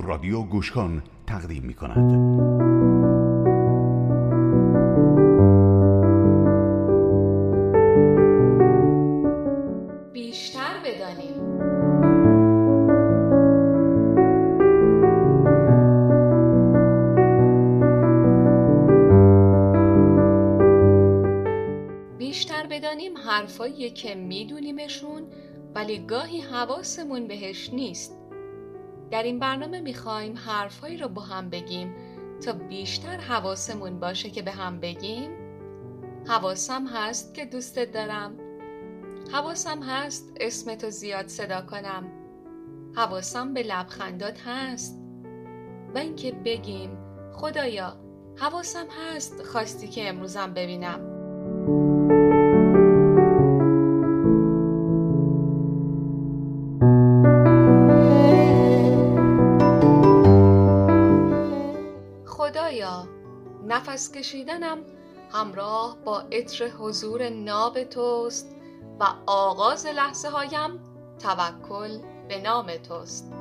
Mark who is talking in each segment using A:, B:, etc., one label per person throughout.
A: رادیو گوشکان تقدیم می کند.
B: بیشتر بدانیم بیشتر بدانیم حرفایی که میدونیمشون ولی گاهی حواسمون بهش نیست در این برنامه می‌خوایم حرفهایی رو با هم بگیم تا بیشتر حواسمون باشه که به هم بگیم. حواسم هست که دوستت دارم. حواسم هست اسمتو زیاد صدا کنم. حواسم به لبخندات هست. و اینکه بگیم خدایا حواسم هست خواستی که امروزم ببینم. نفس کشیدنم همراه با عطر حضور ناب توست و آغاز لحظه هایم توکل به نام توست.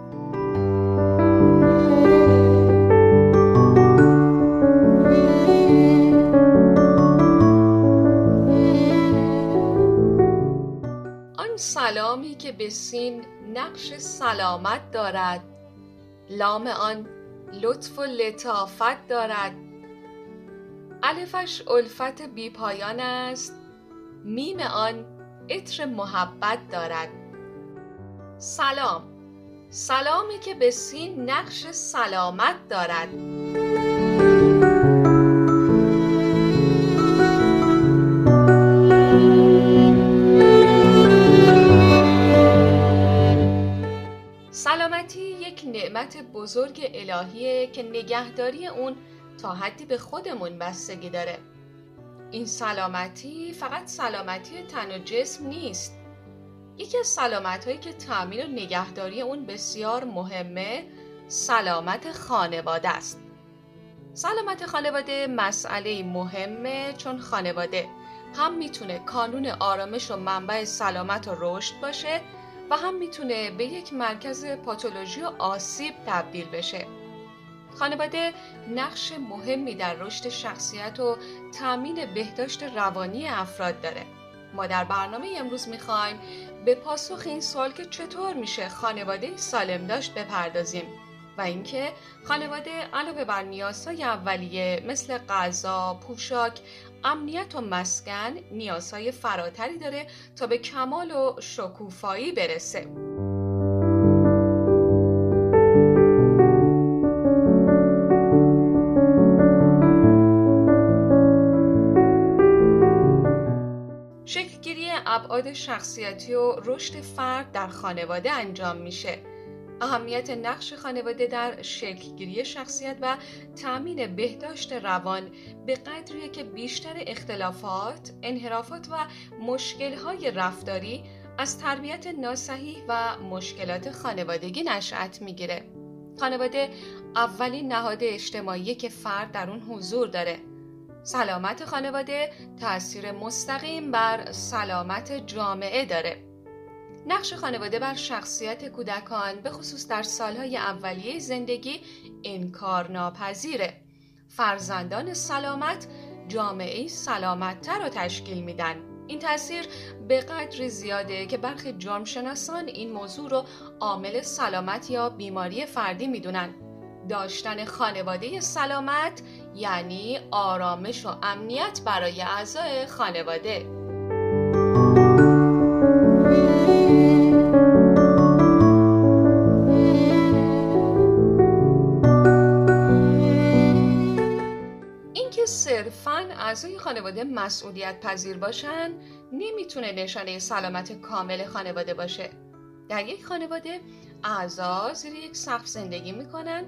B: آن سلامی که به سین نقش سلامت دارد لام آن لطف و لطافت دارد. الفش الفت بی پایان است. میم آن عطر محبت دارد. سلام. سلامی که به سین نقش سلامت دارد. سلامتی یک نعمت بزرگ الهیه که نگهداری اون تا حدی به خودمون بستگی داره. این سلامتی فقط سلامتی تن و جسم نیست. یکی از سلامت هایی که تأمین و نگهداری اون بسیار مهمه سلامت خانواده است. سلامت خانواده مسئله مهمه چون خانواده. هم می‌تونه کانون آرامش و منبع سلامت و رشد باشه و هم می‌تونه به یک مرکز پاتولوژی و آسیب تبدیل بشه. خانواده نقش مهمی در رشد شخصیت و تأمین بهداشت روانی افراد داره. ما در برنامه امروز می‌خوایم به پاسخ این سوال که چطور میشه خانواده سالم داشت بپردازیم و اینکه خانواده علاوه بر نیازهای اولیه مثل غذا، پوشاک، امنیت و مسکن نیازهای فراتری داره تا به کمال و شکوفایی برسه. ابعاد شخصیتی و رشد فرد در خانواده انجام میشه. اهمیت نقش خانواده در شکلگیری شخصیت و تأمین بهداشت روان به قدریه که بیشتر اختلافات، انحرافات و مشکلهای رفتاری از تربیت ناسحیح و مشکلات خانوادگی نشأت می‌گیره. خانواده اولین نهاد اجتماعی که فرد در اون حضور داره. سلامت خانواده تأثیر مستقیم بر سلامت جامعه داره. نقش خانواده بر شخصیت کودکان به خصوص در سالهای اولیه زندگی انکار ناپذیره. فرزندان سلامت جامعه سلامتتر رو تشکیل میدن. این تاثیر به قدر زیاده که برخی جرمشناسان این موضوع رو عامل سلامت یا بیماری فردی می‌دونن. داشتن خانواده سلامت یعنی آرامش و امنیت برای اعضای خانواده. اعضای خانواده مسئولیت پذیر باشن نمی‌تونه نشانه سلامت کامل خانواده باشه. در یک خانواده اعضا زیر یک سقف زندگی می‌کنن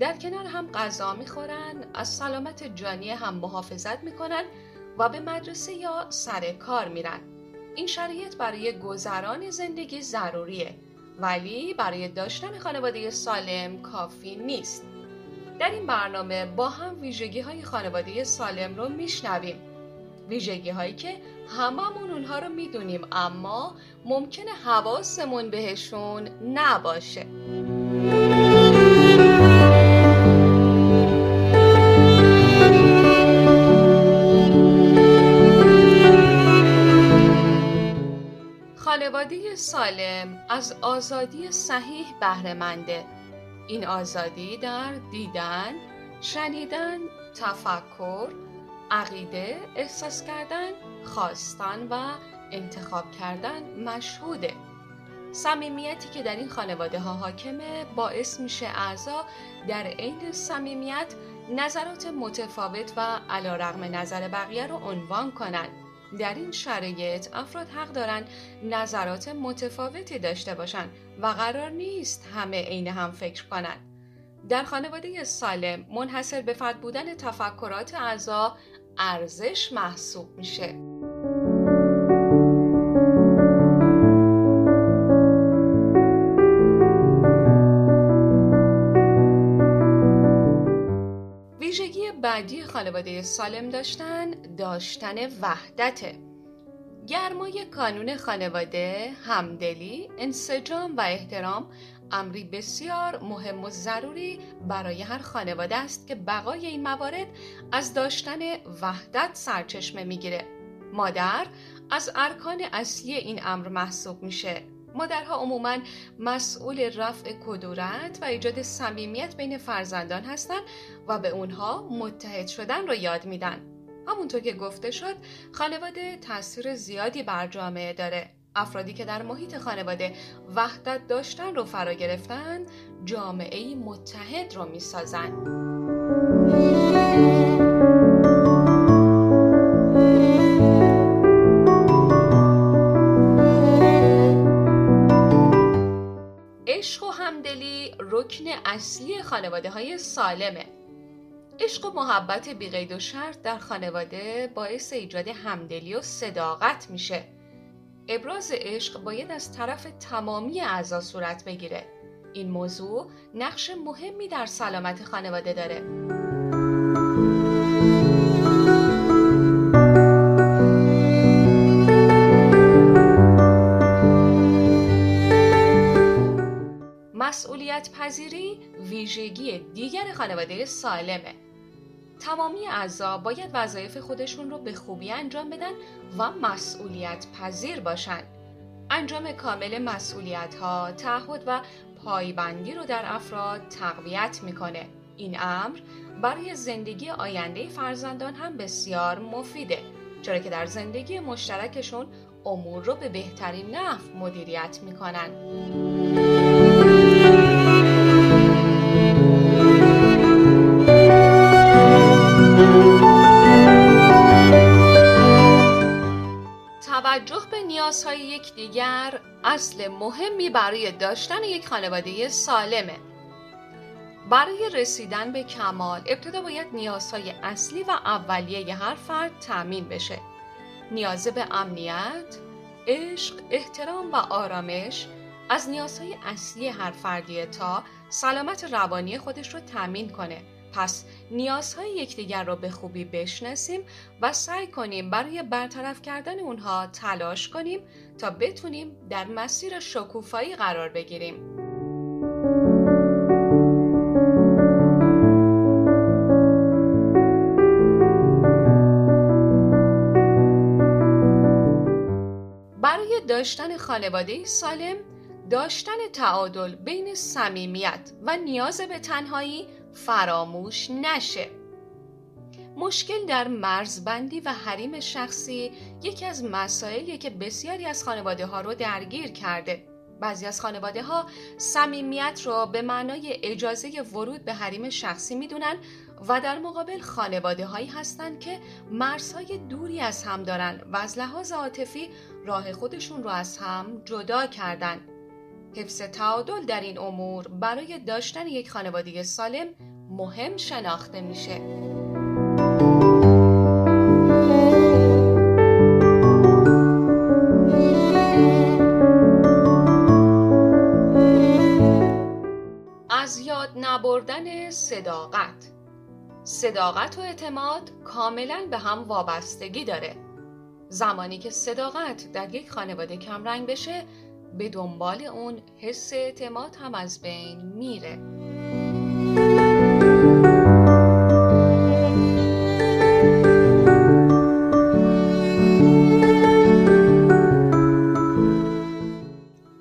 B: در کنار هم غذا می‌خورن از سلامت جانی هم محافظت می‌کنن و به مدرسه یا سر کار میرن. این شرایط برای گذران زندگی ضروریه ولی برای داشتن خانواده سالم کافی نیست. در این برنامه با هم ویژگی های خانواده سالم رو میشنویم. ویژگی هایی که هممون اونها رو می‌دونیم اما ممکنه حواسمون بهشون نباشه. آزادی صحیح بهرهمنده. این آزادی در دیدن، شنیدن، تفکر، عقیده، احساس کردن، خواستن و انتخاب کردن مشهوده. صمیمیتی که در این خانواده ها حاکمه باعث میشه اعضا در عین صمیمیت نظرات متفاوت و علیرغم نظر بقیه رو عنوان کنند. در این شرایط افراد حق دارند نظرات متفاوتی داشته باشند و قرار نیست همه عین هم فکر کنند. در خانواده سالم منحصر به فرد بودن تفکرات اعضا ارزش محسوب میشه. ویژگی بعدی خانواده سالم داشتن داشتن وحدته. گرمای کانون خانواده همدلی انسجام و احترام امری بسیار مهم و ضروری برای هر خانواده است که بقای این موارد از داشتن وحدت سرچشمه می‌گیره. مادر از ارکان اصلی این امر محسوب میشه. مادرها عموما مسئول رفع کدورت و ایجاد صمیمیت بین فرزندان هستند و به اونها متحد شدن رو یاد میدن. همونطور که گفته شد خانواده تاثیر زیادی بر جامعه داره. افرادی که در محیط خانواده وحدت داشتن رو فرا گرفتن جامعه متحد رو می‌سازن. عشق و همدلی رکن اصلی خانواده های سالمه. عشق و محبت بیقید و شرط در خانواده باعث ایجاد همدلی و صداقت میشه. ابراز عشق باید از طرف تمامی اعضا صورت بگیره. این موضوع نقش مهمی در سلامت خانواده داره. مسئولیت پذیری ویژگی دیگر خانواده سالمه. تمامی اعضا باید وظایف خودشون رو به خوبی انجام بدن و مسئولیت پذیر باشن. انجام کامل مسئولیت ها، تعهد و پایبندی رو در افراد تقویت می‌کنه. این امر برای زندگی آینده فرزندان هم بسیار مفیده چرا که در زندگی مشترکشون امور رو به بهترین نحو مدیریت می‌کنن. توجه به نیازهای یکدیگر اصل مهمی برای داشتن یک خانواده سالمه. برای رسیدن به کمال ابتدا باید نیازهای اصلی و اولیه هر فرد تأمین بشه. نیاز به امنیت، عشق، احترام و آرامش از نیازهای اصلی هر فردی تا سلامت روانی خودش رو تأمین کنه پس نیازهای یکدیگر را به خوبی بشناسیم و سعی کنیم برای برطرف کردن اونها تلاش کنیم تا بتونیم در مسیر شکوفایی قرار بگیریم. برای داشتن خانواده سالم داشتن تعادل بین صمیمیت و نیاز به تنهایی فراموش نشه. مشکل در مرزبندی و حریم شخصی یکی از مسائلی که بسیاری از خانواده ها رو درگیر کرده. بعضی از خانواده ها صمیمیت را به معنای اجازه ورود به حریم شخصی می‌دونن و در مقابل خانواده هایی هستند که مرزهای دوری از هم دارن و از لحاظ عاطفی راه خودشون رو از هم جدا کردن. حفظ تعادل در این امور برای داشتن یک خانواده سالم مهم شناخته میشه. از یاد نبردن صداقت صداقت و اعتماد کاملا به هم وابستگی داره زمانی که صداقت در یک خانواده کمرنگ بشه به دنبال اون حس اعتماد هم از بین میره.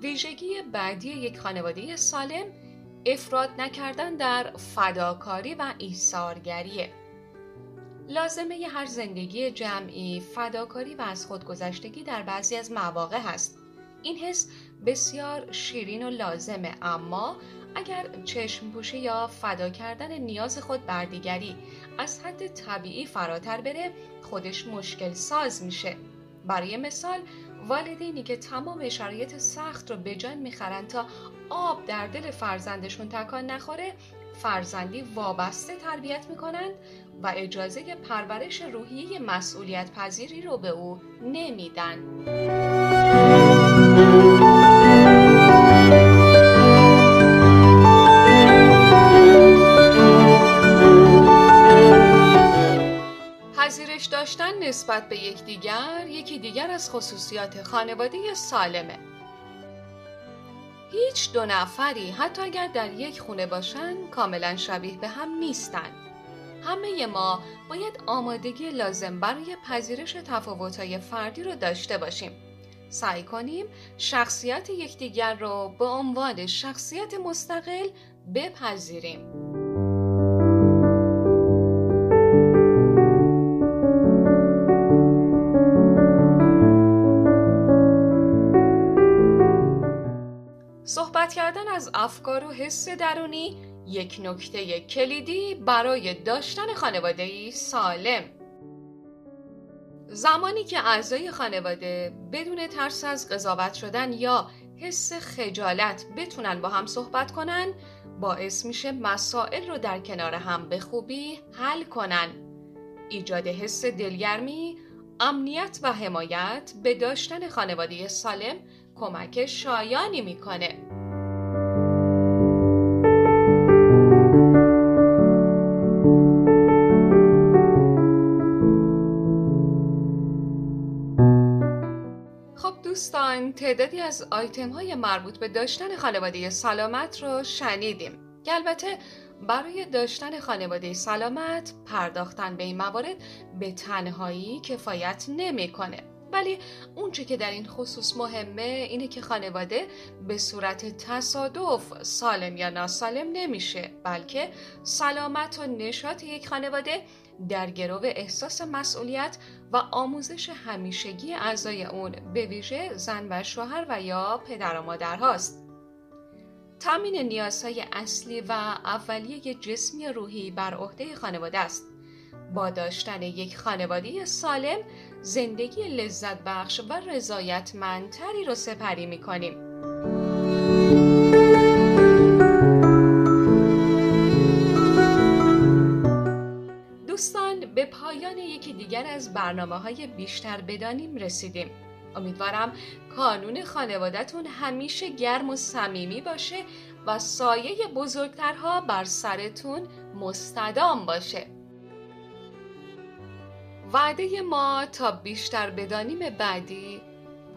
B: ویژگی بعدی افراد نکردن در فداکاری و ایثارگریه. لازمه هر زندگی جمعی فداکاری و از خودگذشتگی در بعضی از مواقع هست. این حس بسیار شیرین و لازمه اما اگر چشم پوشی یا فدا کردن نیاز خود بر دیگری از حد طبیعی فراتر بره خودش مشکل ساز میشه برای مثال والدینی که تمام شرایط سخت رو به جان می‌خرن تا آب در دل فرزندشون تکان نخوره فرزندی وابسته تربیت می‌کنند و اجازه پرورش روحیه مسئولیت پذیری رو به او نمیدن. نسبت به یکدیگر یکی دیگر از خصوصیات خانواده سالمه. هیچ دو نفری حتی اگر در یک خونه باشن کاملا شبیه به هم نیستن. همه ما باید آمادگی لازم برای پذیرش تفاوت‌های فردی رو داشته باشیم. سعی کنیم شخصیت یکدیگر رو به عنوان شخصیت مستقل بپذیریم. افکار و حس درونی یک نکته کلیدی برای داشتن خانواده سالم. زمانی که اعضای خانواده بدون ترس از قضاوت شدن یا حس خجالت بتونن با هم صحبت کنن باعث میشه مسائل رو در کنار هم به خوبی حل کنن. ایجاد حس دلگرمی امنیت و حمایت به داشتن خانواده سالم کمک شایانی می‌کنه. دوستان تعدادی از آیتم های مربوط به داشتن خانواده سلامت رو شنیدیم که البته برای داشتن خانواده سلامت پرداختن به این موارد به تنهایی کفایت نمی‌کنه. ولی اونچه که در این خصوص مهمه اینه که خانواده به صورت تصادف سالم یا ناسالم نمیشه بلکه سلامت و نشاط یک خانواده در گرو احساس مسئولیت و آموزش همیشگی اعضای اون به ویژه زن و شوهر و یا پدر و مادر هاست. تامین نیازهای اصلی و اولیه جسمی روحی بر عهده خانواده است. با داشتن یک خانواده سالم زندگی لذت بخش و رضایتمندتری رو سپری می کنیم. برنامه های بیشتر بدانیم رسیدیم. امیدوارم کانون خانوادهتون همیشه گرم و صمیمی باشه و سایه بزرگترها بر سرتون مستدام باشه. وعده ما تا بیشتر بدانیم بعدی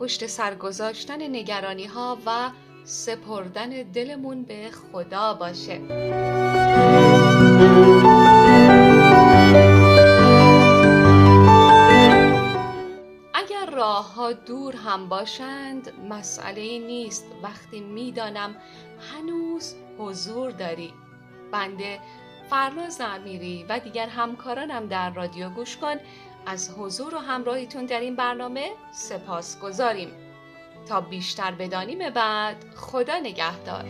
B: پشت سر گذاشتن نگرانی ها و سپردن دلمون به خدا باشه دور هم باشند مسئله نیست. وقتی می‌دانم هنوز حضور داری. بنده فرناز امیری و دیگر همکارانم در رادیو گوش کن. از حضور و همراهیتون در این برنامه سپاس گذاریم تا بیشتر بدانیم بعد خدا نگهدار.